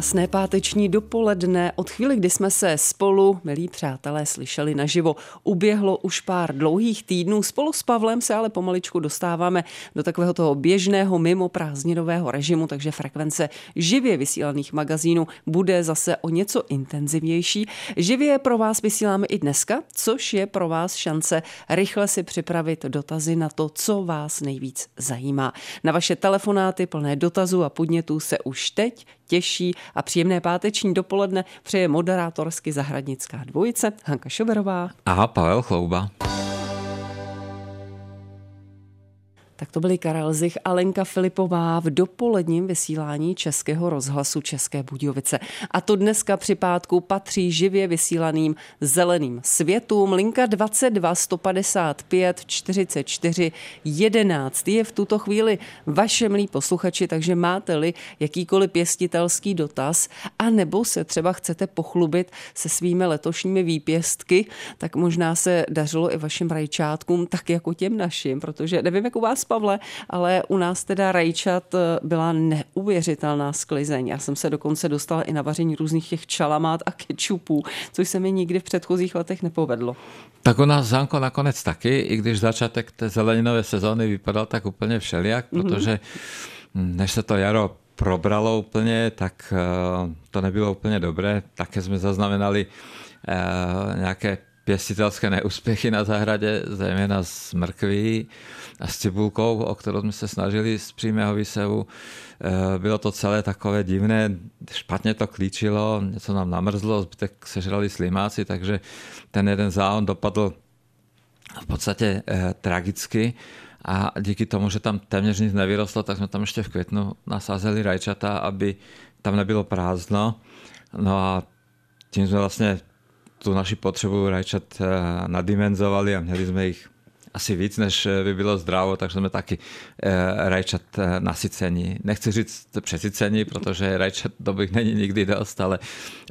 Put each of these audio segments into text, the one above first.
Krásné páteční dopoledne. Od chvíli, kdy jsme se spolu, milí přátelé, slyšeli naživo, uběhlo už pár dlouhých týdnů. Spolu s Pavlem se ale pomaličku dostáváme do takového toho běžného mimo prázdninového režimu, takže frekvence živě vysílaných magazínů bude zase o něco intenzivnější. Živě pro vás vysíláme i dneska, což je pro vás šance rychle si připravit dotazy na to, co vás nejvíc zajímá. Na vaše telefonáty plné dotazů a podnětů se už teď těší a příjemné páteční dopoledne přeje moderátorsky zahradnická dvojice Hanka Šoberová a Pavel Chlouba. Tak to byly Karel Zich a Lenka Filipová v dopoledním vysílání Českého rozhlasu České Budějovice. A to dneska při pátku patří živě vysílaným zeleným světům. Linka 22 155 44 11 je v tuto chvíli vaše milí posluchači, takže máte-li jakýkoliv pěstitelský dotaz a nebo se třeba chcete pochlubit se svými letošními výpěstky, tak možná se dařilo i vašim rajčátkům tak jako těm našim, protože nevím, jak u vás Pavle, ale u nás teda rajčat eh, byla neuvěřitelná sklizeň. Já jsem se dokonce dostala i na vaření různých těch čalamát a kečupů, což se mi nikdy v předchozích letech nepovedlo. Tak u nás Zanko nakonec taky, i když začátek té zeleninové sezóny vypadal tak úplně všelijak, mm-hmm. protože než se to jaro probralo úplně, tak eh, to nebylo úplně dobré. Také jsme zaznamenali eh, nějaké pěstitelské neúspěchy na zahradě, zejména z mrkví a s cibulkou, o kterou jsme se snažili z přímého výsevu. Eh, bylo to celé takové divné, špatně to klíčilo, něco nám namrzlo, zbytek sežrali slimáci, takže ten jeden záhon dopadl v podstatě eh, tragicky a díky tomu, že tam téměř nic nevyrostlo, tak jsme tam ještě v květnu nasázeli rajčata, aby tam nebylo prázdno. No a tím jsme vlastně tu naši potřebu rajčat eh, nadimenzovali a měli jsme jich asi víc, než eh, by bylo zdravo, takže jsme taky eh, rajčat eh, nasycení. Nechci říct přesycení, protože rajčat dobých není nikdy dost, ale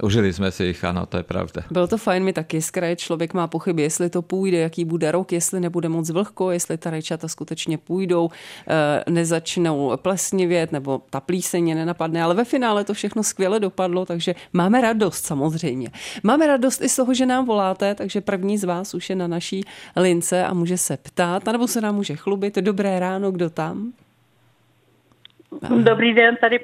užili jsme si jich, ano, to je pravda. Bylo to fajn, mi taky z kraje člověk má pochyby, jestli to půjde, jaký bude rok, jestli nebude moc vlhko, jestli ta rajčata skutečně půjdou, nezačnou plesnivět, nebo ta plíseň nenapadne, ale ve finále to všechno skvěle dopadlo, takže máme radost samozřejmě. Máme radost i z toho, že nám voláte, takže první z vás už je na naší lince a může se se ptát, nebo se nám může chlubit. Dobré ráno, kdo tam? Dobrý den, tady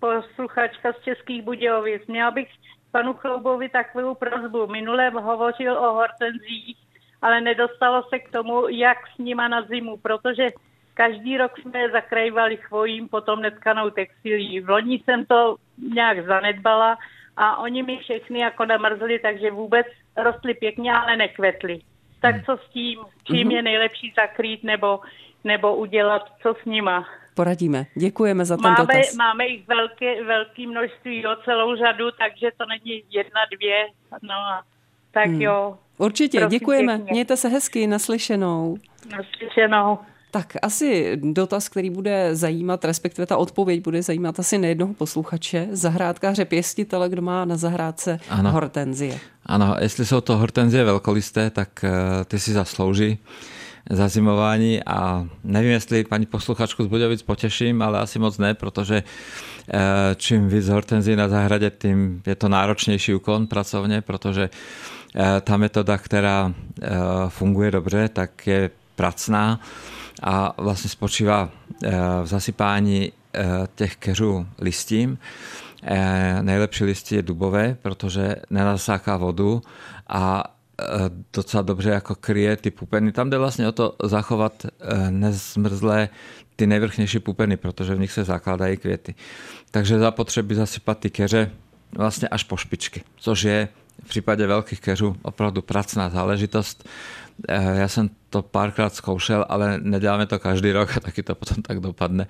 posluchačka z Českých Budějovic. Měla bych panu Chloubovi takovou prozbu. Minule hovořil o hortenzích, ale nedostalo se k tomu, jak s nima na zimu, protože každý rok jsme je zakrývali chvojím, potom netkanou textilí. V loni jsem to nějak zanedbala a oni mi všechny jako namrzli, takže vůbec rostly pěkně, ale nekvetly tak co s tím, čím mm-hmm. je nejlepší zakrýt nebo, nebo udělat, co s nima. Poradíme. Děkujeme za ten máme, dotaz. Máme jich velké, velké množství, jo, celou řadu, takže to není jedna, dvě, no a tak hmm. jo. Určitě, Prosím děkujeme. Pěkně. Mějte se hezky, naslyšenou. Naslyšenou. Tak asi dotaz, který bude zajímat, respektive ta odpověď bude zajímat asi nejednoho posluchače, zahrádkáře pěstitele, kdo má na zahrádce ano. hortenzie. Ano, jestli jsou to hortenzie velkolisté, tak uh, ty si zaslouží zazimování a nevím, jestli paní posluchačku z Budějovic potěším, ale asi moc ne, protože uh, čím víc hortenzí na zahradě, tím je to náročnější úkon pracovně, protože uh, ta metoda, která funguje dobře, tak je pracná a vlastně spočívá eh, v zasypání eh, těch keřů listím. Eh, nejlepší listí je dubové, protože nenasáká vodu a docela dobře jako kryje ty pupeny. Tam jde vlastně o to zachovat nezmrzlé ty nejvrchnější pupeny, protože v nich se zakládají květy. Takže zapotřebí zasypat ty keře vlastně až po špičky, což je v případě velkých keřů opravdu pracná záležitost. Eh, já jsem to párkrát zkoušel, ale neděláme to každý rok a taky to potom tak dopadne,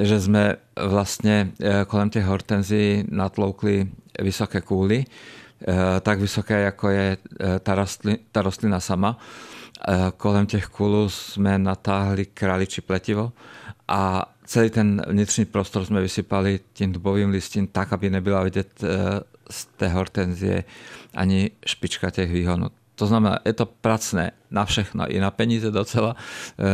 že jsme vlastně eh, kolem těch hortenzí natloukli vysoké kůly, eh, tak vysoké, jako je ta, rostlina, ta rostlina sama. Kolem těch kůlů jsme natáhli králičí pletivo a celý ten vnitřní prostor jsme vysypali tím dubovým listím tak, aby nebyla vidět z té hortenzie ani špička těch výhonů. To znamená, je to pracné na všechno, i na peníze docela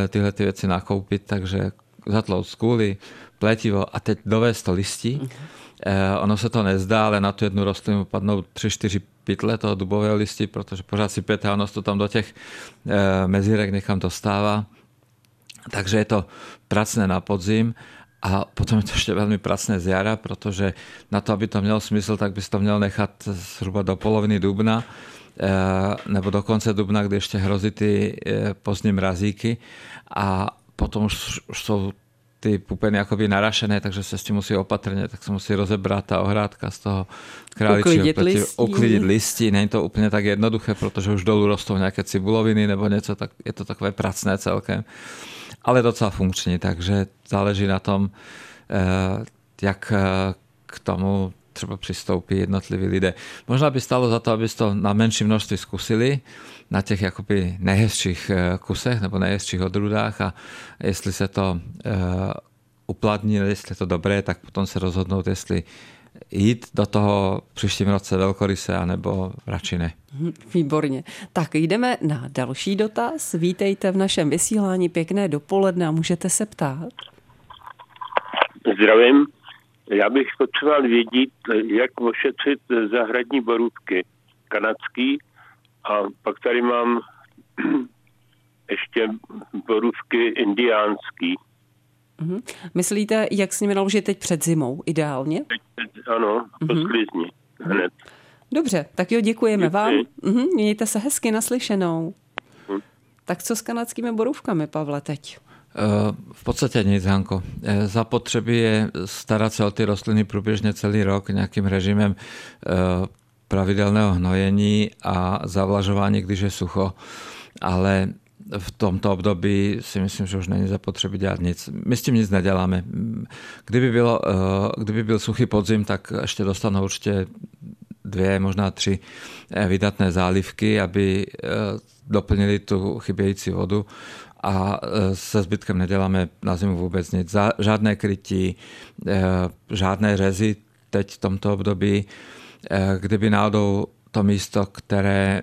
tyhle ty věci nakoupit, takže zatlout skůly, pletivo a teď dovést to listí. Uh-huh. ono se to nezdá, ale na tu jednu rostlinu padnou 3-4 pytle toho dubového listí, protože pořád si pěte ono to tam do těch e, mezírek někam dostává. Takže je to pracné na podzim a potom je to ještě velmi pracné z jara, protože na to, aby to mělo smysl, tak bys to měl nechat zhruba do poloviny dubna nebo do konce dubna, kdy ještě hrozí ty pozdní mrazíky a potom už, už jsou ty pupeny jakoby narašené, takže se s tím musí opatrně, tak se musí rozebrat ta ohrádka z toho králičího uklidit listí. uklidit listí. Není to úplně tak jednoduché, protože už dolů rostou nějaké cibuloviny nebo něco, tak je to takové pracné celkem. Ale docela funkční, takže záleží na tom, eh, jak eh, k tomu třeba přistoupí jednotliví lidé. Možná by stalo za to, aby to na menší množství zkusili, na těch jakoby nejhezčích eh, kusech nebo nejhezčích odrůdách a jestli se to uplatní, jestli je to dobré, tak potom se rozhodnout, jestli jít do toho příštím roce velkoryse, anebo radši ne. Mhm, výborně. Tak jdeme na další dotaz. Vítejte v našem vysílání. Pěkné dopoledne a můžete se ptát. Zdravím. Já bych potřeboval vědět, jak ošetřit zahradní borůvky kanadský a pak tady mám ještě borůvky indiánský. Mm-hmm. Myslíte, jak s nimi naložit teď před zimou, ideálně? Teď, ano, po mm-hmm. sklizni, hned. Dobře, tak jo, děkujeme Děkuji. vám. Mm-hmm, mějte se hezky naslyšenou. Mm. Tak co s kanadskými borůvkami, Pavle, teď? Eh, v podstatě nic, Hanko. Eh, Zapotřebí je starat se o ty rostliny průběžně celý rok nějakým režimem eh, pravidelného hnojení a zavlažování, když je sucho. Ale v tomto období si myslím, že už není zapotřebí dělat nic. My s tím nic neděláme. Kdyby, bylo, kdyby byl suchý podzim, tak ještě dostanou určitě dvě, možná tři vydatné zálivky, aby doplnili tu chybějící vodu a e, se zbytkem neděláme na zimu vůbec nic. Žádné krytí, e, žádné řezy teď v tomto období. E, kdyby náhodou to místo, které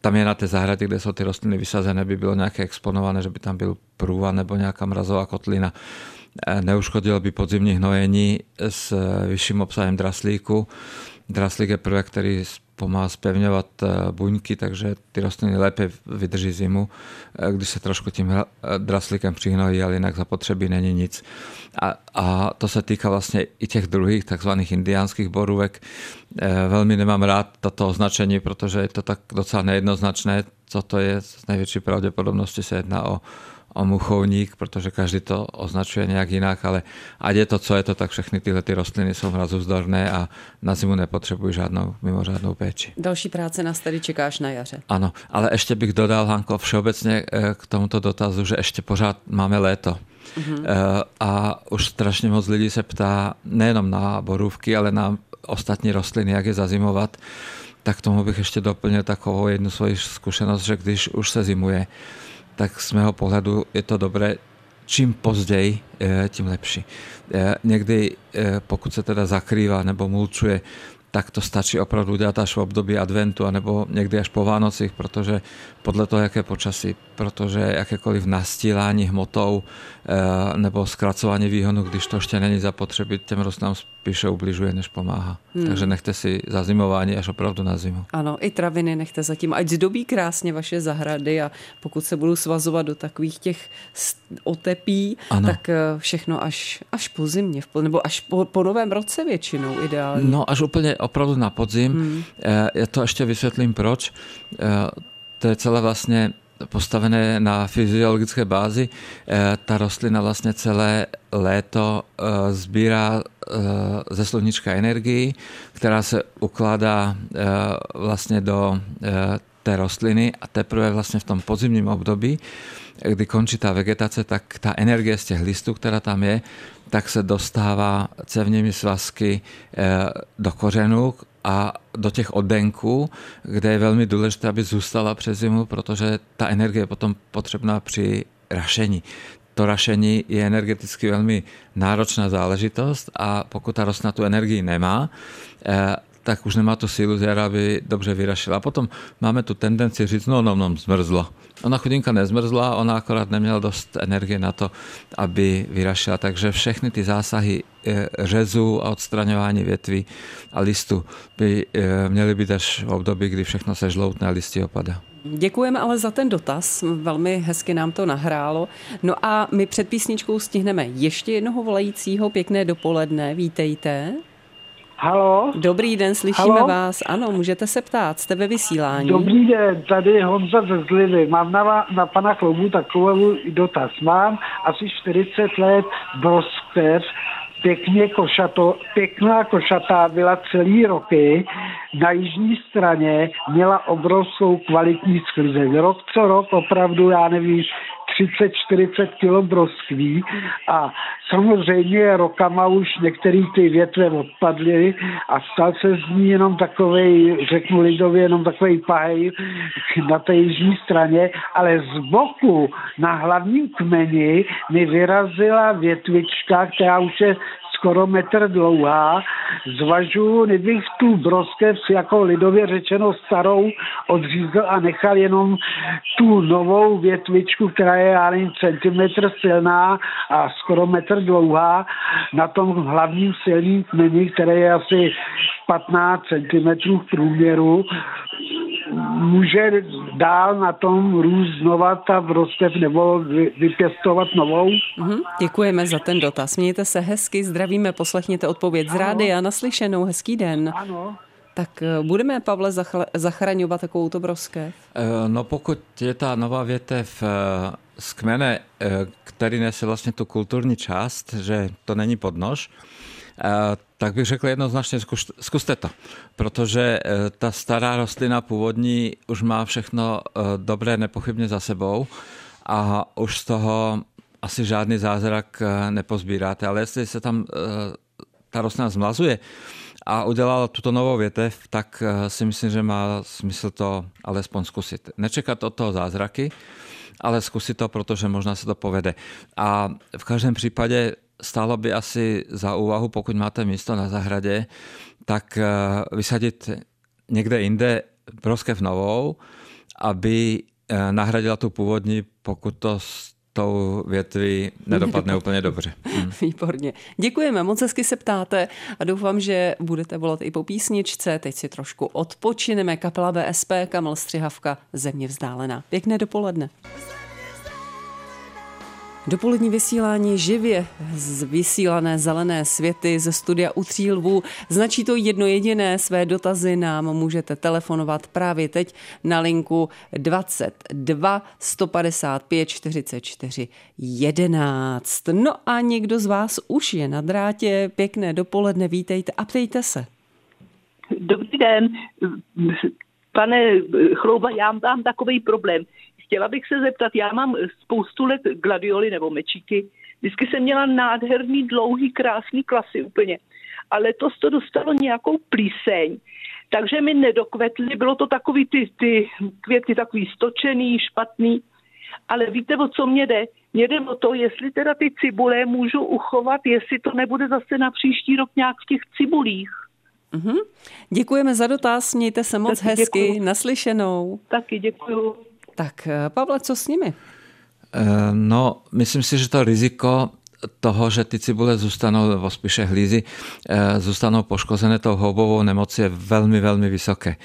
tam je na té zahradě, kde jsou ty rostliny vysazené, by bylo nějaké exponované, že by tam byl průva nebo nějaká mrazová kotlina, neuškodilo by podzimní hnojení s vyšším obsahem draslíku. Draslík je prvek, který pomáhá spevňovat eh, buňky, takže ty rostliny lépe vydrží zimu, eh, když se trošku tím eh, draslíkem přihnojí, ale jinak zapotřebí není nic. A, a to se týká vlastně i těch druhých takzvaných indiánských borůvek. Velmi nemám rád toto označení, protože je to tak docela nejednoznačné, co to je. Z největší pravděpodobnosti se jedná o o muchovník, protože každý to označuje nějak jinak, ale ať je to, co je to, tak všechny tyhle ty rostliny jsou mrazozdorné a na zimu nepotřebují žádnou mimořádnou péči. Další práce nás tady čekáš na jaře. Ano, ale ještě bych dodal, Hanko, všeobecně eh, k tomuto dotazu, že ještě pořád máme léto. Mm-hmm. A už strašně moc lidí se ptá nejenom na borůvky, ale na ostatní rostliny, jak je zazimovat. Tak tomu bych ještě doplnil takovou jednu svoji zkušenost, že když už se zimuje, tak z mého pohledu je to dobré čím později, eh, tím lepší. Eh, někdy, eh, pokud se teda zakrývá nebo mulčuje, tak to stačí opravdu dělat až v období adventu, anebo někdy až po Vánocích, protože podle toho, jaké počasí, protože jakékoliv nastílání hmotou nebo zkracování výhonu, když to ještě není zapotřebí, těm rostlinám spíše ubližuje, než pomáhá. Hmm. Takže nechte si zazimování až opravdu na zimu. Ano, i traviny nechte zatím, ať zdobí krásně vaše zahrady a pokud se budou svazovat do takových těch otepí, ano. tak eh, všechno až, až po zimě, nebo až po, po novém roce většinou ideálně. No až úplně opravdu na podzim. Hmm. Eh, já to ještě vysvětlím proč to je celé vlastně postavené na fyziologické bázi. Eh, ta rostlina vlastně celé léto eh, sbírá eh, ze sluníčka energii, která se ukládá vlastně do té rostliny a teprve vlastně v tom podzimním období, kdy končí ta vegetace, tak ta energie z těch listů, která tam je, tak se dostává cevními svazky do kořenů, a do těch oddenků, kde je velmi důležité, aby zůstala přes zimu, protože ta energie je potom potřebná při rašení. to rašení je energeticky veľmi náročná záležitosť a pokud ta rostlina tu energii nemá, tak už nemá tu sílu zjara, aby dobře vyrašila. A potom máme tu tendenci říct, no, no, no, zmrzlo. Ona chudinka nezmrzla, ona akorát neměla dost energie na to, aby vyrašila. Takže všechny ty zásahy e, řezu a odstraňování větví a listu by e, měly být až v období, kdy všechno se žloutne a listy opadá. Děkujeme ale za ten dotaz, velmi hezky nám to nahrálo. No a my před písničkou stihneme ještě jednoho volajícího. Pěkné dopoledne, vítejte. Halo? Dobrý den, slyšíme Halo? vás. Ano, můžete se ptát, jste ve vysílání. Dobrý den, tady je Honza ze Zlivy. Mám na, na pana Kloubu takovou dotaz. Mám asi 40 let broskev, pěkně košato, pěkná košatá byla celý roky. Na jižní straně měla obrovskou kvalitní sklizeň. Rok co rok opravdu, já nevím, 30-40 kg broskví a samozřejmě rokama už některé ty větve odpadly a stal se z ní jenom takový, řeknu lidově, jenom takový pahej na té jižní straně, ale z boku na hlavním kmeni mi vyrazila větvička, která už je skoro metr dlouhá. Zvažuji, kdybych tu broskev jako lidově řečeno starou odřízl a nechal jenom tu novou větvičku, která je já centimetr silná a skoro metr dlouhá na tom hlavním silným kmeni, který je asi 15 cm v průměru, může dál na tom růst znova ta vrstev nebo vypěstovat novou? Mm-hmm. Děkujeme za ten dotaz. Mějte se hezky, zdravíme, poslechněte odpověď z rády a naslyšenou. Hezký den. Ano. Tak eh, budeme, Pavle, zachraňovat takovou to broskev? Eh, no pokud je ta nová větev eh, z kmene, který nese vlastně tu kulturní část, že to není podnož, tak bych řekl jednoznačně, zkuste to. Protože ta stará rostlina původní už má všechno dobré nepochybně za sebou a už z toho asi žádný zázrak nepozbíráte. Ale jestli se tam ta rostlina zmlazuje, a udělal tuto novou větev, tak eh, si myslím, že má smysl to alespoň zkusit. Nečekat od toho zázraky, ale zkusit to, protože možná se to povede. A v každém případě stálo by asi za úvahu, pokud máte místo na zahradě, tak eh, vysadit někde jinde broskev novou, aby eh, nahradila tu původní, pokud to tou větví nedopadne úplně dobře. Hmm. Výborně. Děkujeme, moc hezky se ptáte a doufám, že budete volat i po písničce. Teď si trošku odpočineme. Kapela BSP, Kamel Střihavka, Země vzdálená. Pěkné dopoledne. Dopolední vysílání živě z vysílané zelené světy ze studia u tří lvů. Značí to jedno jediné, své dotazy nám můžete telefonovat právě teď na linku 22 155 44 11. No a někdo z vás už je na drátě. Pěkné dopoledne, vítejte a ptejte se. Dobrý den. Pane Chlouba, já mám takový problém chtěla bych se zeptat, já mám spoustu let gladioly nebo mečíky, vždycky jsem měla nádherný, dlouhý, krásný klasy úplně. Ale letos to dostalo nějakou plíseň, takže mi nedokvetly, bylo to takový ty, ty květy takový stočený, špatný. Ale víte, o co mě jde? Mě jde o to, jestli teda ty cibule můžu uchovat, jestli to nebude zase na příští rok nějak v těch cibulích. Mm-hmm. Děkujeme za dotaz, mějte se moc Taky hezky, děkuju. naslyšenou. Taky děkuju. Tak eh, Pavle, co s nimi? Eh, no, myslím si, že to riziko toho, že ty cibule zůstanou vo spíše hlízy, eh, zůstanou poškozené tou houbovou nemocí je velmi, velmi vysoké.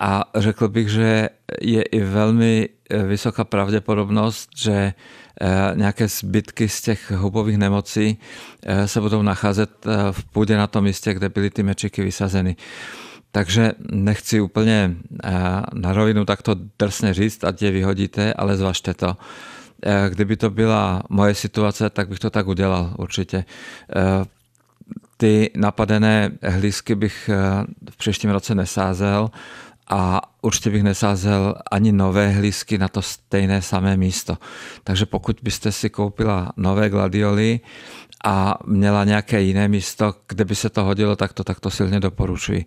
A řekl bych, že je i velmi vysoká pravděpodobnost, že nějaké zbytky z těch houbových nemocí se budou nacházet v půdě na tom místě, kde byly ty mečiky vysazeny. Takže nechci úplně eh, na rovinu takto drsně říct, ať je vyhodíte, ale zvažte to. Eh, kdyby to byla moje situace, tak bych to tak udělal určitě. Eh, ty napadené hlízky bych v příštím roce nesázel a určitě bych nesázel ani nové hlízky na to stejné samé místo. Takže pokud byste si koupila nové gladioly, a měla nějaké jiné místo, kde by se to hodilo, tak to takto silně doporučuji.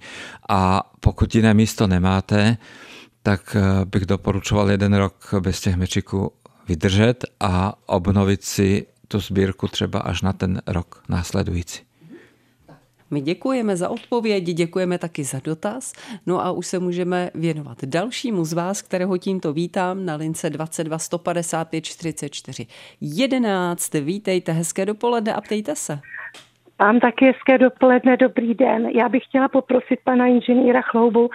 A pokud jiné místo nemáte, tak eh, bych doporučoval jeden rok bez těch mečiků vydržet a obnovit si tu sbírku třeba až na ten rok následující. My děkujeme za odpověď, děkujeme taky za dotaz. No a už se můžeme věnovat dalšímu z vás, kterého tímto vítám na lince 22 155 44 11. Vítejte, hezké dopoledne a ptejte se. Mám taky hezké dopoledne, dobrý den. Já bych chtěla poprosit pana inženýra Chloubu,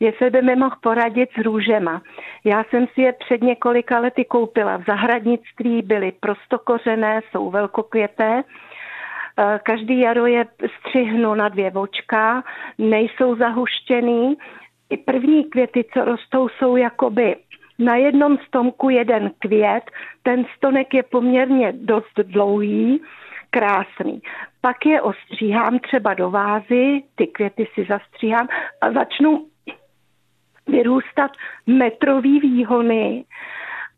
jestli by mi mohl poradit s růžema. Já jsem si je před několika lety koupila. V zahradnictví byly prostokořené, jsou velkokvěté. Eh, každý jaro je střihnu na dvě vočka, nejsou zahuštěný. I první květy, co rostou, jsou jakoby na jednom stomku jeden květ. Ten stonek je poměrně dost dlouhý, krásný. Pak je ostříhám třeba do vázy, ty květy si zastříhám a začnu vyrůstat metrový výhony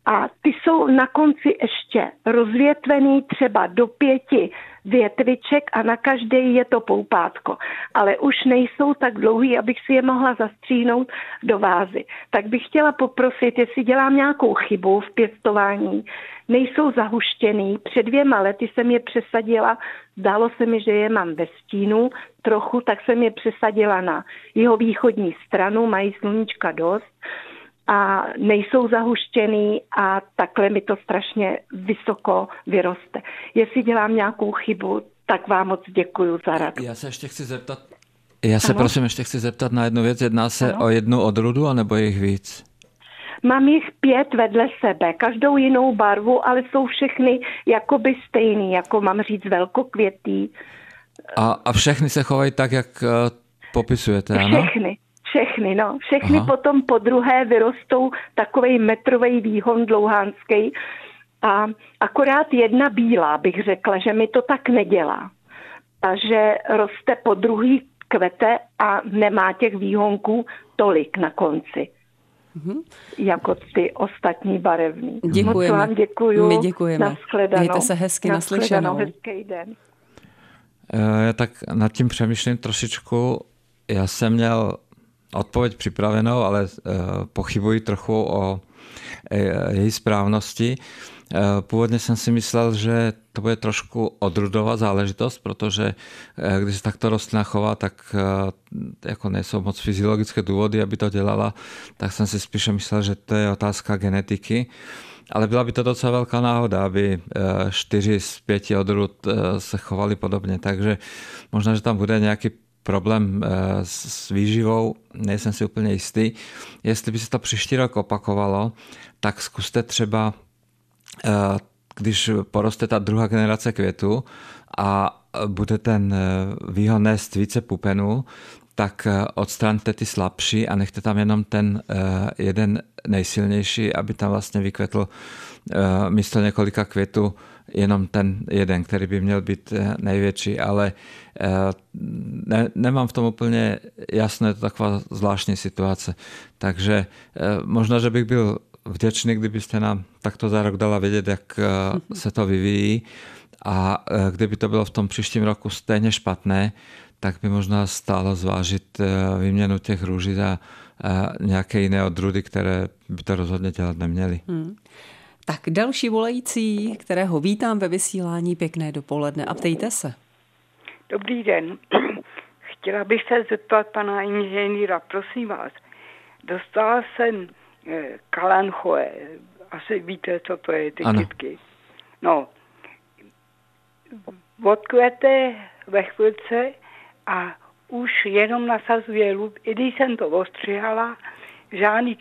a ty jsou na konci ještě rozvětvený třeba do pěti větviček a na každý je to poupátko. Ale už nejsou tak dlouhý, abych si je mohla zastříhnout do vázy. Tak bych chtěla poprosit, jestli dělám nějakou chybu v pěstování, nejsou zahuštěný. Před dvěma lety jsem je přesadila, zdálo se mi, že je mám ve stínu trochu, tak jsem je přesadila na jeho východní stranu, mají sluníčka dost a nejsou zahuštěný a takhle mi to strašně vysoko vyroste. Jestli dělám nějakou chybu, tak vám moc děkuji za radu. Já se ještě chci zeptat, já se ano? prosím ještě chci zeptat na jednu věc. Jedná se ano? o jednu odrudu, anebo jich víc? Mám jich pět vedle sebe, každou jinou barvu, ale jsou všechny jakoby stejný, jako mám říct velkokvětý. A, a všechny se chovají tak, jak uh, popisujete, ano? Všechny, všechny, no. Všechny Aha. potom po druhé vyrostou takový metrový výhon dlouhánský. A akorát jedna bílá bych řekla, že mi to tak nedělá. Takže roste po druhý kvete a nemá těch výhonků tolik na konci. Mm-hmm. Jako ty ostatní barevní. Děkujeme. Moc vám děkuju. My děkujeme. Nashledanou. Mějte se hezky naslyšenou. Hezký den. Já tak nad tím přemýšlím trošičku. Já jsem měl odpověď připravenou, ale eh, pochybuji trochu o eh, její správnosti. Eh, původně jsem si myslel, že to bude trošku odrudová záležitost, protože když se takto rostlina chová, tak jako nejsou moc fyziologické důvody, aby to dělala, tak jsem si spíše myslel, že to je otázka genetiky. Ale byla by to docela velká náhoda, aby čtyři z pěti odrůd se chovali podobně. Takže možná, že tam bude nějaký problém eh, s výživou, nejsem si úplně jistý. Jestli by se to příští rok opakovalo, tak zkuste třeba, eh, když poroste ta druhá generace květu a bude ten eh, výhon nést více pupenů, tak odstraňte ty slabší a nechte tam jenom ten jeden nejsilnější, aby tam vlastně vykvetl místo několika květů jenom ten jeden, který by měl být největší, ale Eh, ne, nemám v tom úplně jasné, je to taková zvláštní situace. Takže eh, možná, že bych byl vděčný, kdybyste nám takto za rok dala vědět, jak eh, se to vyvíjí a kdyby to bylo v tom příštím roku stejně špatné, tak by možná stálo zvážit výměnu těch růží za nějaké jiné odrůdy, které by to rozhodně dělat neměly. Hmm. Tak další volající, kterého vítám ve vysílání, pěkné dopoledne a ptejte se. Dobrý den. Chtěla bych se zeptat pana inženýra, prosím vás. Dostala jsem eh, kalanchoe, asi víte, co to je, ty ano. kytky. No, odkvete ve chvilce a už jenom nasazuje lup. I když jsem to ostřihala, žádný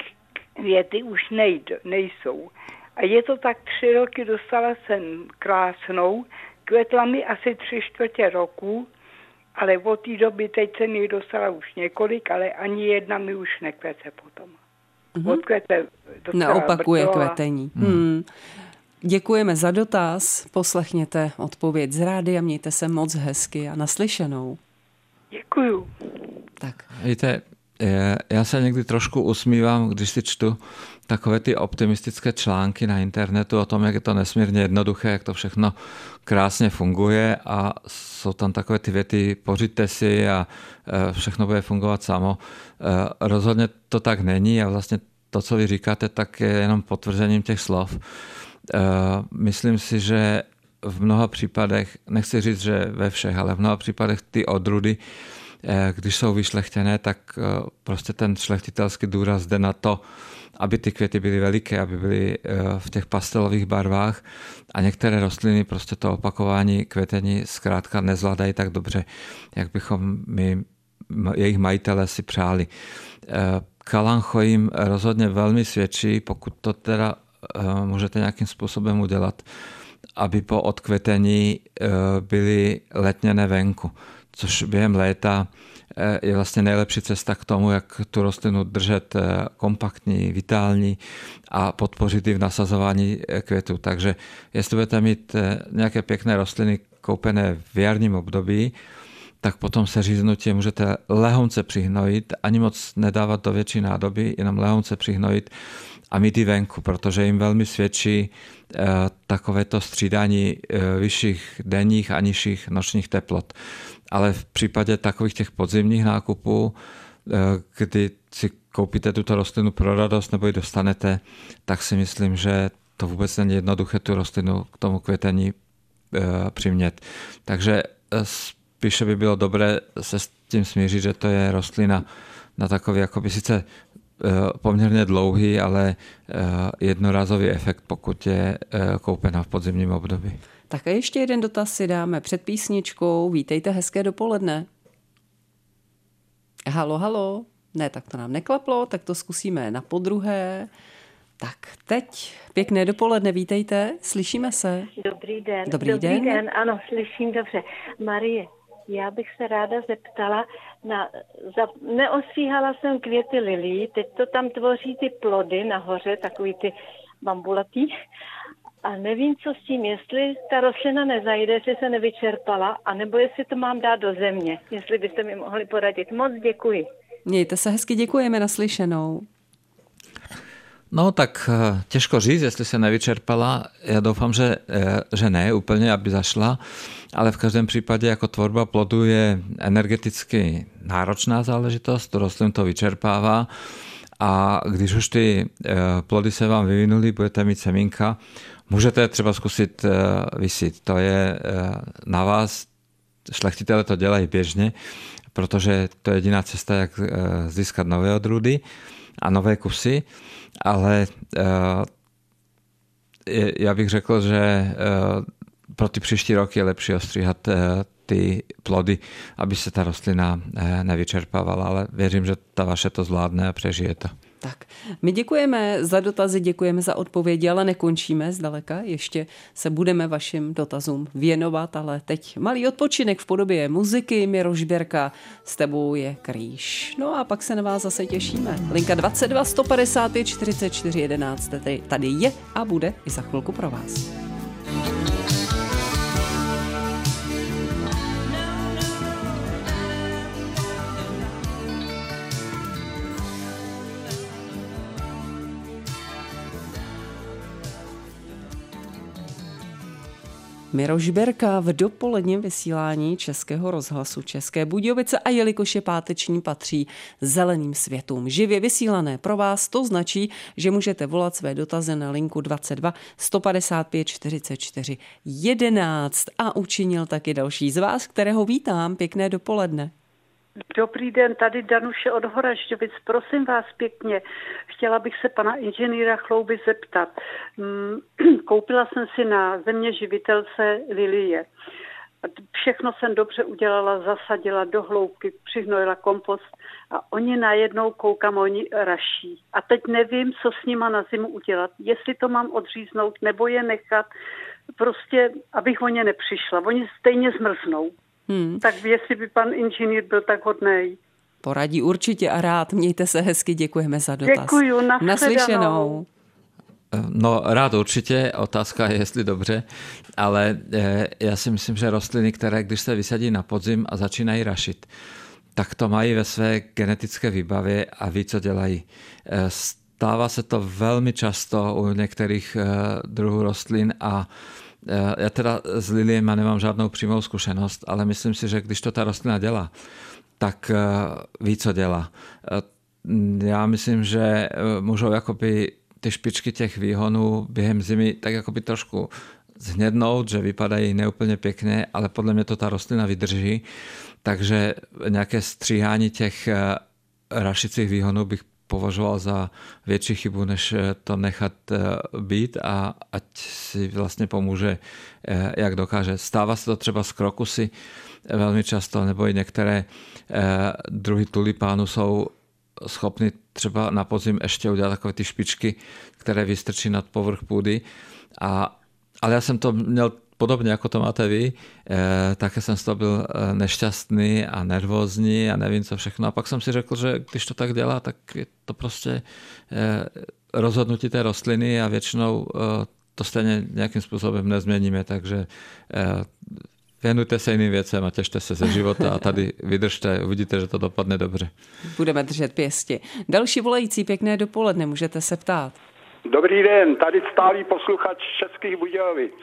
květy už nejd, nejsou. A je to tak tři roky, dostala jsem krásnou, Kvetla mi asi tři čtvrtě roku, ale od té doby teď jsem jich dostala už několik, ale ani jedna mi už nekvete potom. Mm-hmm. Odkvete Neopakuje brzo, kvetení. Hmm. hmm. Děkujeme za dotaz, poslechněte odpověď z rády a mějte se moc hezky a naslyšenou. Děkuju. Tak. Víte, já se někdy trošku usmívám, když si čtu takové ty optimistické články na internetu o tom, jak je to nesmírně jednoduché, jak to všechno krásně funguje a jsou tam takové ty věty, pořiďte si a e, všechno bude fungovat samo. E, rozhodně to tak není a vlastně to, co vy říkáte, tak je jenom potvrzením těch slov. myslím si, že v mnoha případech, nechci říct, že ve všech, ale v mnoha případech ty odrudy, když jsou vyšlechtěné, tak prostě ten šlechtitelský důraz jde na to, aby ty květy byly veliké, aby byly v těch pastelových barvách a některé rostliny prostě to opakování květení zkrátka nezvládají tak dobře, jak bychom my jejich majitele si přáli. Kalancho jim rozhodně velmi svědčí, pokud to teda můžete nějakým způsobem udělat, aby po odkvetení byly letněné venku, což během léta je vlastně nejlepší cesta k tomu, jak tu rostlinu držet kompaktní, vitální a podpořit i v nasazování květů. Takže jestli budete mít nějaké pěkné rostliny koupené v jarním období, tak potom se říznutě můžete lehonce přihnojit, ani moc nedávat do větší nádoby, jenom lehonce přihnojit a mít i venku, protože jim velmi svědčí takovéto střídání vyšších denních a nižších nočních teplot. Ale v případě takových těch podzimních nákupů, kdy si koupíte tuto rostlinu pro radost nebo ji dostanete, tak si myslím, že to vůbec není jednoduché tu rostlinu k tomu květení přimět. Takže spíše by bylo dobré se s tím smířit, že to je rostlina na takový jakoby sice poměrně dlouhý, ale jednorázový efekt, pokud je koupena v podzimním období. Tak a ještě jeden dotaz si dáme před písničkou. Vítejte, hezké dopoledne. Halo, halo. Ne, tak to nám neklaplo, tak to zkusíme na podruhé. Tak teď pěkné dopoledne, vítejte, slyšíme se. Dobrý den. Dobrý, Dobrý den. den, ano, slyším dobře. Marie, já bych se ráda zeptala, na, za, neosvíhala jsem květy lilí, teď to tam tvoří ty plody nahoře, takový ty bambulatý. A nevím, co s tím, jestli ta rostlina nezajde, jestli se nevyčerpala, anebo jestli to mám dát do země. Jestli byste mi mohli poradit. Moc děkuji. Mějte se hezky, děkujeme naslyšenou. No tak těžko říct, jestli se nevyčerpala. Já doufám, že, že ne úplně, aby zašla, ale v každém případě jako tvorba plodu je energeticky náročná záležitost, to rostlin to vyčerpává a když už ty plody se vám vyvinuli, budete mít semínka, můžete třeba zkusit vysit. To je na vás, šlechtitele to dělají běžně, protože to je jediná cesta, jak získat nové odrůdy a nové kusy ale já bych řekl, že pro ty příští roky je lepší ostříhat ty plody, aby se ta rostlina nevyčerpávala, ale věřím, že ta vaše to zvládne a přežije to. Tak, my děkujeme za dotazy, děkujeme za odpovědi, ale nekončíme zdaleka. Ještě se budeme vašim dotazům věnovat, ale teď malý odpočinek v podobě muziky. Miro Žběrka, s tebou je kříž. No a pak se na vás zase těšíme. Linka 22 155 44 11 tady je a bude i za chvilku pro vás. Miro Žberka v dopoledním vysílání Českého rozhlasu České Budějovice a jelikož je páteční patří zeleným světům živě vysílané pro vás, to značí, že můžete volat své dotazy na linku 22 155 44 11 a učinil taky další z vás, kterého vítám. Pěkné dopoledne. Dobrý den, tady Danuše od. Prosím vás pěkně, chtěla bych se pana inženýra Chlouby zeptat. Koupila jsem si na země živitelce lilie. Všechno jsem dobře udělala, zasadila do hloubky, přihnojila kompost a oni najednou koukám, oni raší. A teď nevím, co s nima na zimu udělat. Jestli to mám odříznout, nebo je nechat, prostě, abych o ně nepřišla. Oni stejně zmrznou. Hmm. Tak jestli by pan inženýr byl tak hodný. Poradí určitě a rád. Mějte se hezky, děkujeme za dotaz. Děkuju, naslyšenou. No rád určitě, otázka je, jestli dobře, ale já si myslím, že rostliny, které když se vysadí na podzim a začínají rašit, tak to mají ve své genetické výbavě a ví, co dělají. Stává se to velmi často u některých druhů rostlin a já teda s liliema nemám žádnou přímou zkušenost, ale myslím si, že když to ta rostlina dělá, tak ví, co dělá. Já myslím, že můžou jakoby ty špičky těch výhonů během zimy tak jakoby trošku zhnednout, že vypadají neúplně pěkně, ale podle mě to ta rostlina vydrží. Takže nějaké stříhání těch eh, rašicích výhonů bych považoval za větší chybu, než eh, to nechat eh, být a ať si vlastně pomůže, jak dokáže. Stává se to třeba z krokusy velmi často, nebo i některé druhy tulipánu jsou schopny třeba na podzim ještě udělat takové ty špičky, které vystrčí nad povrch půdy a ale já jsem to měl podobně jako to máte vy, eh, také jsem z toho byl eh, nešťastný a nervózní a nevím co všechno. A pak jsem si řekl, že když to tak dělá, tak je to prostě eh, rozhodnutí té rostliny a většinou to stejně nějakým způsobem nezměníme, takže věnujte se jiným věcem a těšte se ze života a tady vydržte, uvidíte, že to dopadne dobře. Budeme držet pěsti. Další volající pěkné dopoledne, můžete se ptát. Dobrý den, tady stálý posluchač Českých Budějovic.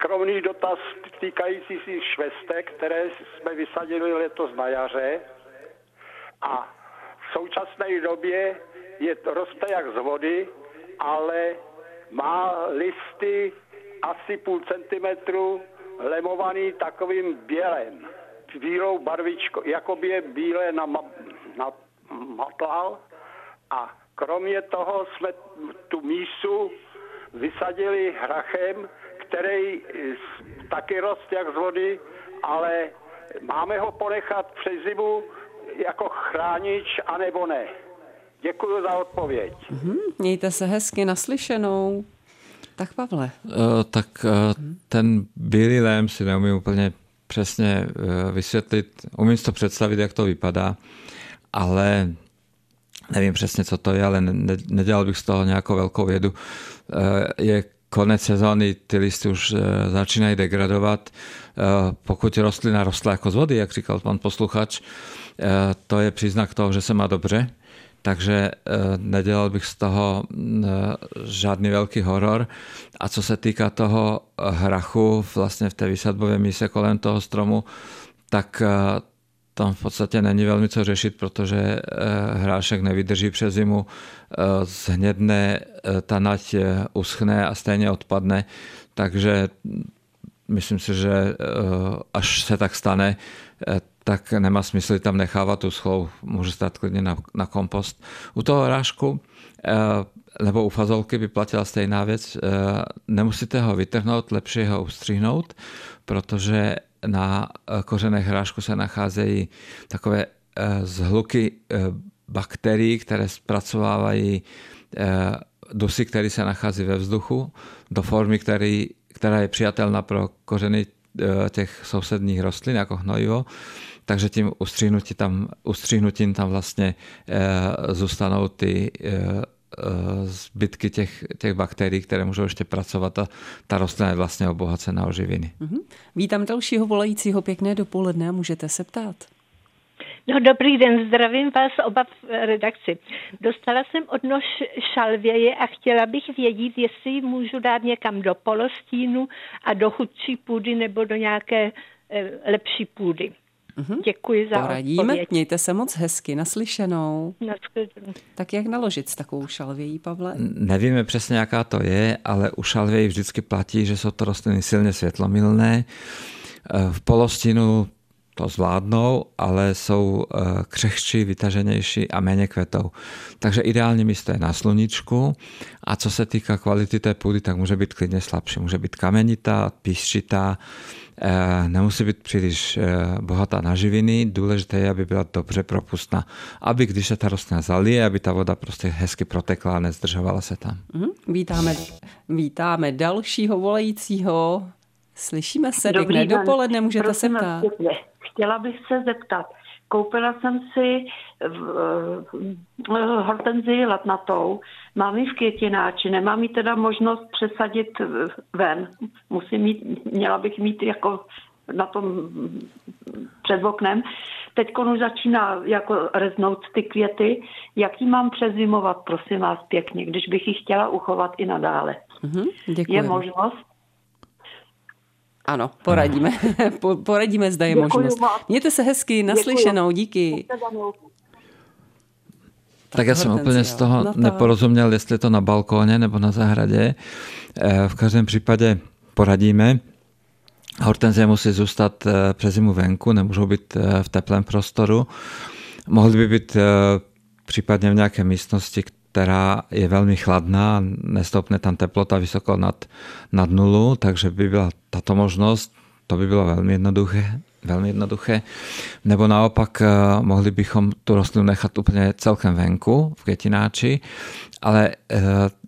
Skromný dotaz týkající si švestek, které jsme vysadili letos na jaře. A v současné době je, roste jak z vody, ale má listy asi půl centimetru lemovaný takovým bělem, bílou barvičkou, jako by je bílé na, na matlal. A kromě toho jsme tu mísu vysadili hrachem, který taky rost jak z vody, ale máme ho ponechat přes zimu jako chránič, anebo ne. Děkuji za odpověď. Mm-hmm, mějte se hezky naslyšenou. Tak Pavle. Uh, tak uh, ten bílý lém si neumím úplně přesně uh, vysvětlit. Umím si to představit, jak to vypadá, ale nevím přesně, co to je, ale ne, nedělal bych z toho nějakou velkou vědu. Je konec sezóny, ty listy už začínají degradovat. Pokud rostlina rostla jako z vody, jak říkal pan posluchač, to je příznak toho, že se má dobře takže nedělal bych z toho žádný velký horor. A co se týká toho hrachu vlastně v té vysadbové mise kolem toho stromu, tak tam v podstatě není velmi co řešit, protože hrášek nevydrží přes zimu, zhnědne, ta nať uschne a stejně odpadne, takže myslím si, že až se tak stane, tak nemá smysl tam nechávat tu schlou, může stát klidně na, na kompost. U toho eh, nebo u fazolky by platila stejná věc. Eh, nemusíte ho vytrhnout, lepší ho ustřihnout, protože na eh, kořenech hrášku se nacházejí takové zhluky bakterií, které zpracovávají dusy, které se nachází ve vzduchu, do formy, který, která je přijatelná pro kořeny těch sousedních rostlin jako hnojivo. Takže tím ustřihnutím tam, ustřihnutím tam vlastně zůstanou ty zbytky těch, těch bakterií, které můžou ještě pracovat a ta rostlina je vlastně obohacená o živiny. Mm-hmm. Vítám dalšího volajícího pěkné dopoledne a můžete se ptát. No dobrý den, zdravím vás oba v redakci. Dostala jsem od nož šalvěje a chtěla bych vědět, jestli ji můžu dát někam do polostínu a do chudší půdy nebo do nějaké lepší půdy. Mm-hmm. Děkuji za Poradíme. odpověď. Mějte se moc hezky, naslyšenou. Tak jak naložit s takovou šalvějí, Pavle? Nevíme přesně, jaká to je, ale u šalvějí vždycky platí, že jsou to rostliny silně světlomilné. V polostinu to zvládnou, ale jsou křehčí, vytaženější a méně kvetou. Takže ideální místo je na sluníčku a co se týká kvality té půdy, tak může být klidně slabší. Může být kamenitá, písčitá, Eh, nemusí být příliš eh, bohatá na živiny, důležité je, aby byla dobře propustná, aby když se ta rostlina zalije, aby ta voda prostě hezky protekla a nezdržovala se tam. Mm-hmm. Vítáme, vítáme dalšího volajícího. Slyšíme se, Dobrý pěkné den. dopoledne, můžete Prosím se ptát. Chtěla bych se zeptat, koupila jsem si v, v, hortenzii latnatou, mám ji v květináči, nemám ji teda možnost přesadit ven. Musím mít, měla bych mít jako na tom před oknem. Teď už začíná jako reznout ty květy. Jak ji mám přezimovat, prosím vás pěkně, když bych ji chtěla uchovat i nadále? Mm-hmm, je možnost? Ano, poradíme. poradíme, zda je Děkuji možnost. Mějte se hezky, naslyšenou, díky. Tak já jsem úplně z toho no neporozuměl, jestli je to na balkóně nebo na zahradě. Eh, v každém případě poradíme. Hortenzie musí zůstat eh, přes zimu venku, nemůžou být v teplém prostoru. Mohly by být případně v nějaké místnosti, která je velmi chladná, nestopne tam teplota vysoko nad, nad nulu, takže by byla tato možnost, to by bylo velmi jednoduché, velmi jednoduché. Nebo naopak eh, mohli bychom tu rostlinu nechat úplně celkem venku v květináči, ale eh,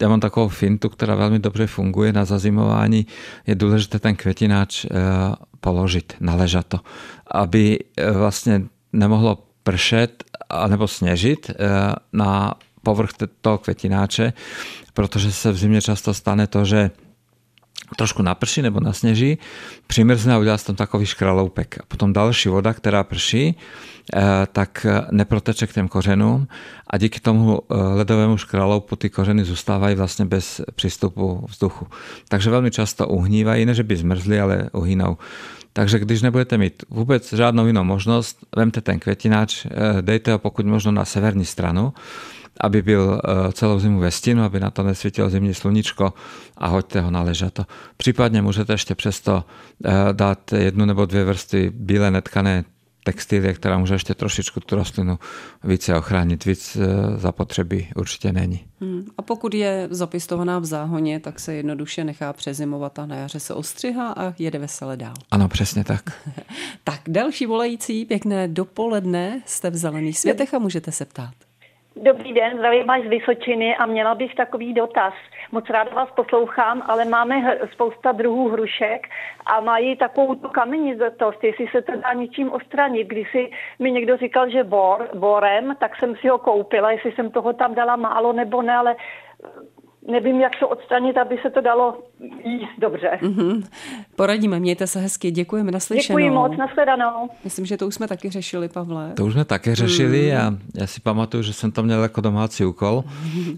já mám takovou fintu, která velmi dobře funguje na zazimování. Je důležité ten květináč eh, položit na ležato, aby vlastně nemohlo pršet nebo sněžit na povrch toho kvetináče, protože se v zimě často stane to, že trošku naprší nebo nasněží, přimrzne a udělá se tam takový škraloupek. A potom další voda, která prší, eh, tak neproteče k těm kořenům a díky tomu eh, ledovému škraloupu ty kořeny zůstávají vlastně bez přístupu vzduchu. Takže velmi často uhnívají, ne že by zmrzli, ale uhynou. Takže když nebudete mít vůbec žádnou jinou možnost, vemte ten květináč, eh, dejte ho pokud možno na severní stranu, aby byl eh, celou zimu ve stínu, aby na to nesvítilo zimní sluníčko a hoďte ho na ležato. Případně můžete ještě přesto eh, dát jednu nebo dvě vrstvy bílé netkané textilie, která může ještě trošičku tu rostlinu více ochránit. Víc eh, zapotřebí určitě není. Hmm. A pokud je zapistovaná v záhoně, tak se jednoduše nechá přezimovat a na jaře se ostřihá a jede vesele dál. Ano, přesně tak. tak další volající, pěkné dopoledne, jste v zelených světech a můžete se ptát. Dobrý den, zdravím vás z Vysočiny a měla bych takový dotaz. Moc ráda vás poslouchám, ale máme spousta druhů hrušek a mají takovou tu kamenitost, jestli se to dá něčím odstranit. Když si mi někdo říkal, že bor, borem, tak jsem si ho koupila, jestli jsem toho tam dala málo nebo ne, ale nevím, jak to odstranit, aby se to dalo jíst dobře. Mm-hmm. Poradíme, mějte se hezky, děkujeme, naslyšenou. Děkuji moc, nashledanou. Myslím, že to už jsme taky řešili, Pavle. To už jsme taky řešili mm. a já si pamatuju, že jsem to měl jako domácí úkol, mm.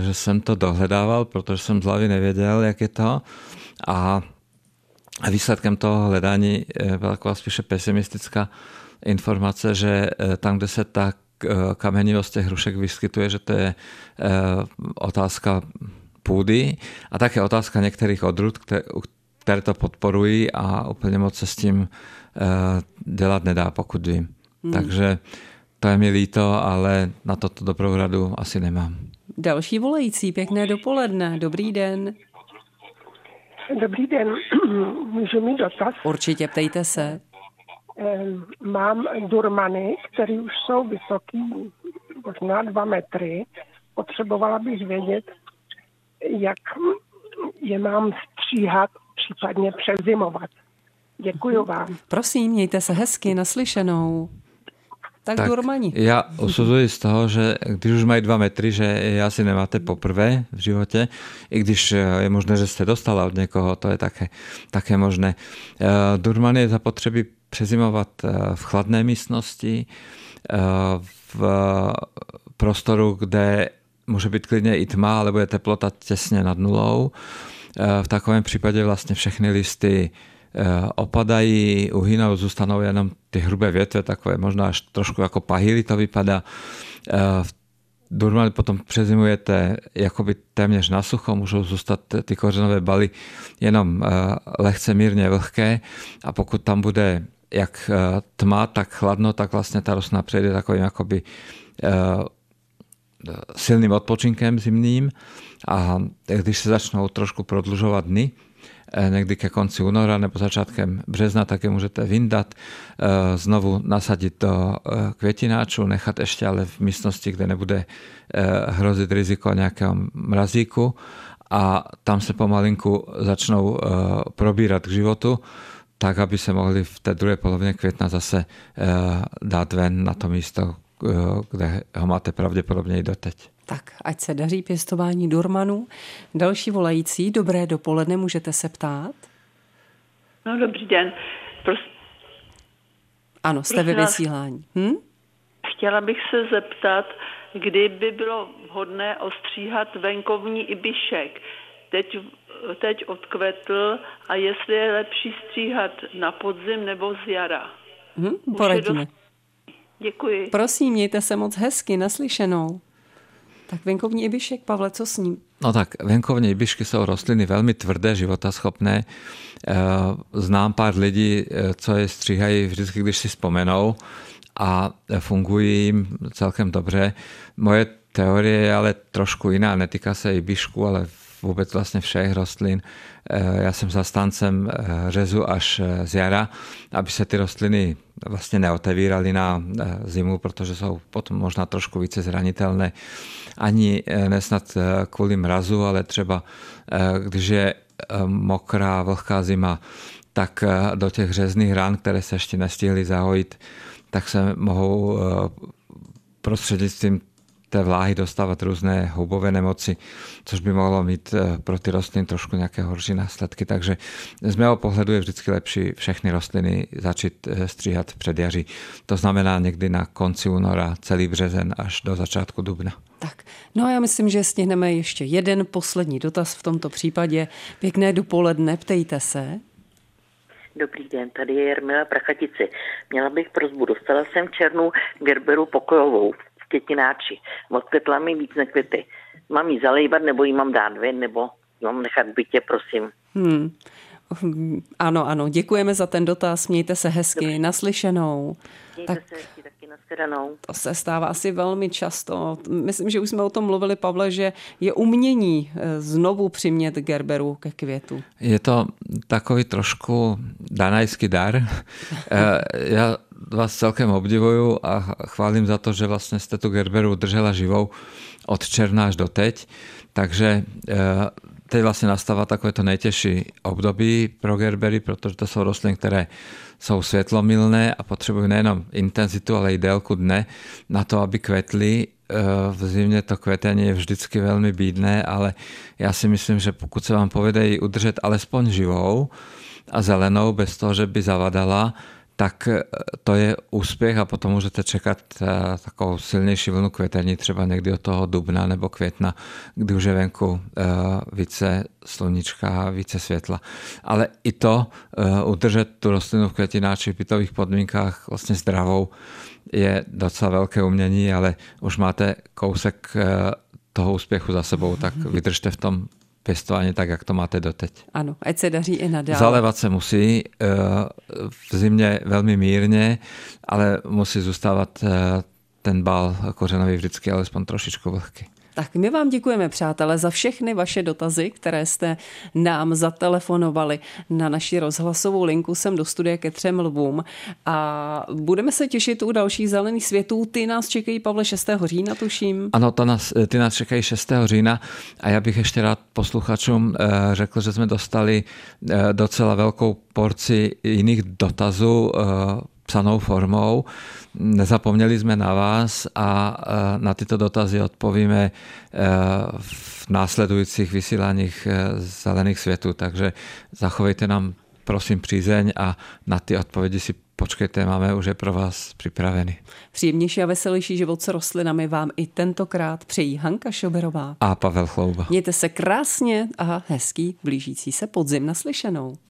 že jsem to dohledával, protože jsem z hlavy nevěděl, jak je to a výsledkem toho hledání eh, byla taková spíše pesimistická informace, že eh, tam, kde se tak Eh, kamenivost těch hrušek vyskytuje, že to je eh, otázka půdy a také otázka některých odrůd, které to podporují a úplně moc se s tím eh, dělat nedá, pokud vím. Hmm. Takže to je mi líto, ale na toto dobrou radu asi nemám. Další volající, pěkné dopoledne, dobrý den. Dobrý den, můžu mít dotaz? Určitě, ptejte se mám durmany, které už jsou vysoký, možná dva metry. Potřebovala bych vědět, jak je mám stříhat, případně přezimovat. Děkuji vám. Prosím, mějte se hezky, naslyšenou. Tak, tak durmani. Já usuzuji z toho, že když už mají dva metry, že je asi nemáte poprvé v životě, i když je možné, že jste dostala od někoho, to je také, také možné. Durman je zapotřebí přezimovat eh, v chladné místnosti, eh, v prostoru, kde může být klidně i tma, ale bude teplota těsně nad nulou. Eh, v takovém případě vlastně všechny listy opadají, uhynou, zůstanou jenom ty hrubé větve, takové možná až trošku jako pahily to vypadá. Normálně potom přezimujete jakoby téměř na sucho, můžou zůstat ty kořenové baly jenom lehce mírně vlhké a pokud tam bude jak eh, tma, tak chladno, tak vlastně ta rostlina přejde takovým jakoby eh, silným odpočinkem zimným a když se začnou trošku prodlužovat dny, eh, někdy ke konci února nebo začátkem března, tak je můžete vyndat, znovu nasadit do květináču, nechat ještě ale v místnosti, kde nebude hrozit riziko nějakého mrazíku. A tam se pomalinku začnou probírat k životu tak, aby se mohli v té druhé polovině května zase eh, dát ven na to místo, eh, kde ho máte pravděpodobně i doteď. Tak, ať se daří pěstování durmanů. Další volající, dobré dopoledne, můžete se ptát? No, dobrý den. Prost... Ano, jste ve vysílání. Hm? Chtěla bych se zeptat, kdy by bylo vhodné ostříhat venkovní ibišek. Teď teď odkvetl a jestli je lepší stříhat na podzim nebo z jara. Hmm, poradíme. Děkuji. Prosím, mějte se moc hezky, naslyšenou. Tak venkovní ibišek, Pavle, co s ním? No tak venkovní ibišky jsou rostliny velmi tvrdé, životaschopné. Eh, znám pár lidí, eh, co je stříhají vždycky, když si vzpomenou a fungují jim celkem dobře. Moje teorie je ale trošku jiná, netýká se ibišku, ale vůbec vlastně všech rostlin. Eh, já jsem zastáncem řezu až z jara, aby se ty rostliny vlastně neotevíraly na zimu, protože jsou potom možná trošku více zranitelné. Ani nesnad kvůli mrazu, ale třeba když je mokrá, vlhká zima, tak do těch řezných rán, které se ještě nestihly zahojit, tak se mohou prostřednictvím té vláhy dostávat různé houbové nemoci, což by mohlo mít pro ty rostliny trošku nějaké horší následky. Takže z mého pohledu je vždycky lepší všechny rostliny začít stříhat před jaří. To znamená někdy na konci února, celý březen až do začátku dubna. Tak, no a já myslím, že stihneme ještě jeden poslední dotaz v tomto případě. Pěkné dopoledne, ptejte se. Dobrý den, tady je Jarmila Prachatice. Měla bych prozbu, dostala jsem černou gerberu pokojovou květináči. Odkvětla mi víc nekvěty. Mám ji zalejvat, nebo ji mám dát ven, nebo ji mám nechat v bytě, prosím. Hmm. Ano, ano, děkujeme za ten dotaz, mějte se hezky, Dobře. naslyšenou. Mějte tak... se hezky, taky nashledanou. To se stává asi velmi často. Myslím, že už jsme o tom mluvili, Pavle, že je umění eh, znovu přimět Gerberu ke květu. Je to takový trošku danajský dar. Eh, já vás celkem obdivuju a chválím za to, že vlastně jste tu Gerberu držela živou od června až do teď. Takže eh, teď vlastně nastává takové to nejtěžší období pro Gerbery, protože to jsou rostliny, které jsou světlomilné a potřebují nejenom intenzitu, ale i délku dne na to, aby kvetly. Eh, v zimě to kvetení je vždycky velmi bídné, ale já si myslím, že pokud se vám povede ji udržet alespoň živou a zelenou, bez toho, že by zavadala, tak eh, to je úspěch a potom můžete čekat eh, takovou silnější vlnu květení třeba někdy od toho dubna nebo května, kdy už je venku eh, více sluníčka, více světla. Ale i to udržet tu rostlinu v květináči v bytových podmínkách vlastně zdravou je docela velké umění, ale už máte kousek toho úspěchu za sebou, tak vydržte v tom pěstování tak, jak to máte doteď. Ano, ať se daří i nadále. Zalevat se musí eh, v zimě velmi mírně, ale musí zůstávat eh, ten bal kořenový vždycky alespoň trošičku vlhký. Tak my vám děkujeme, přátelé, za všechny vaše dotazy, které jste nám zatelefonovali na naši rozhlasovou linku sem do studia ke třem lvům. A budeme se těšit u dalších zelených světů. Ty nás čekají, Pavle, 6. října, tuším. Ano, to nás, ty nás čekají 6. října a já bych ještě rád posluchačům eh, řekl, že jsme dostali eh, docela velkou porci jiných dotazů eh, psanou formou. Nezapomněli jsme na vás a na tyto dotazy odpovíme e, v následujících vysíláních e, zelených světů. Takže zachovejte nám prosím přízeň a na ty odpovědi si počkejte, máme už je pro vás připraveny. Příjemnější a veselější život s rostlinami vám i tentokrát přejí Hanka Šoberová a Pavel Chlouba. Mějte se krásně a hezký blížící se podzim naslyšenou.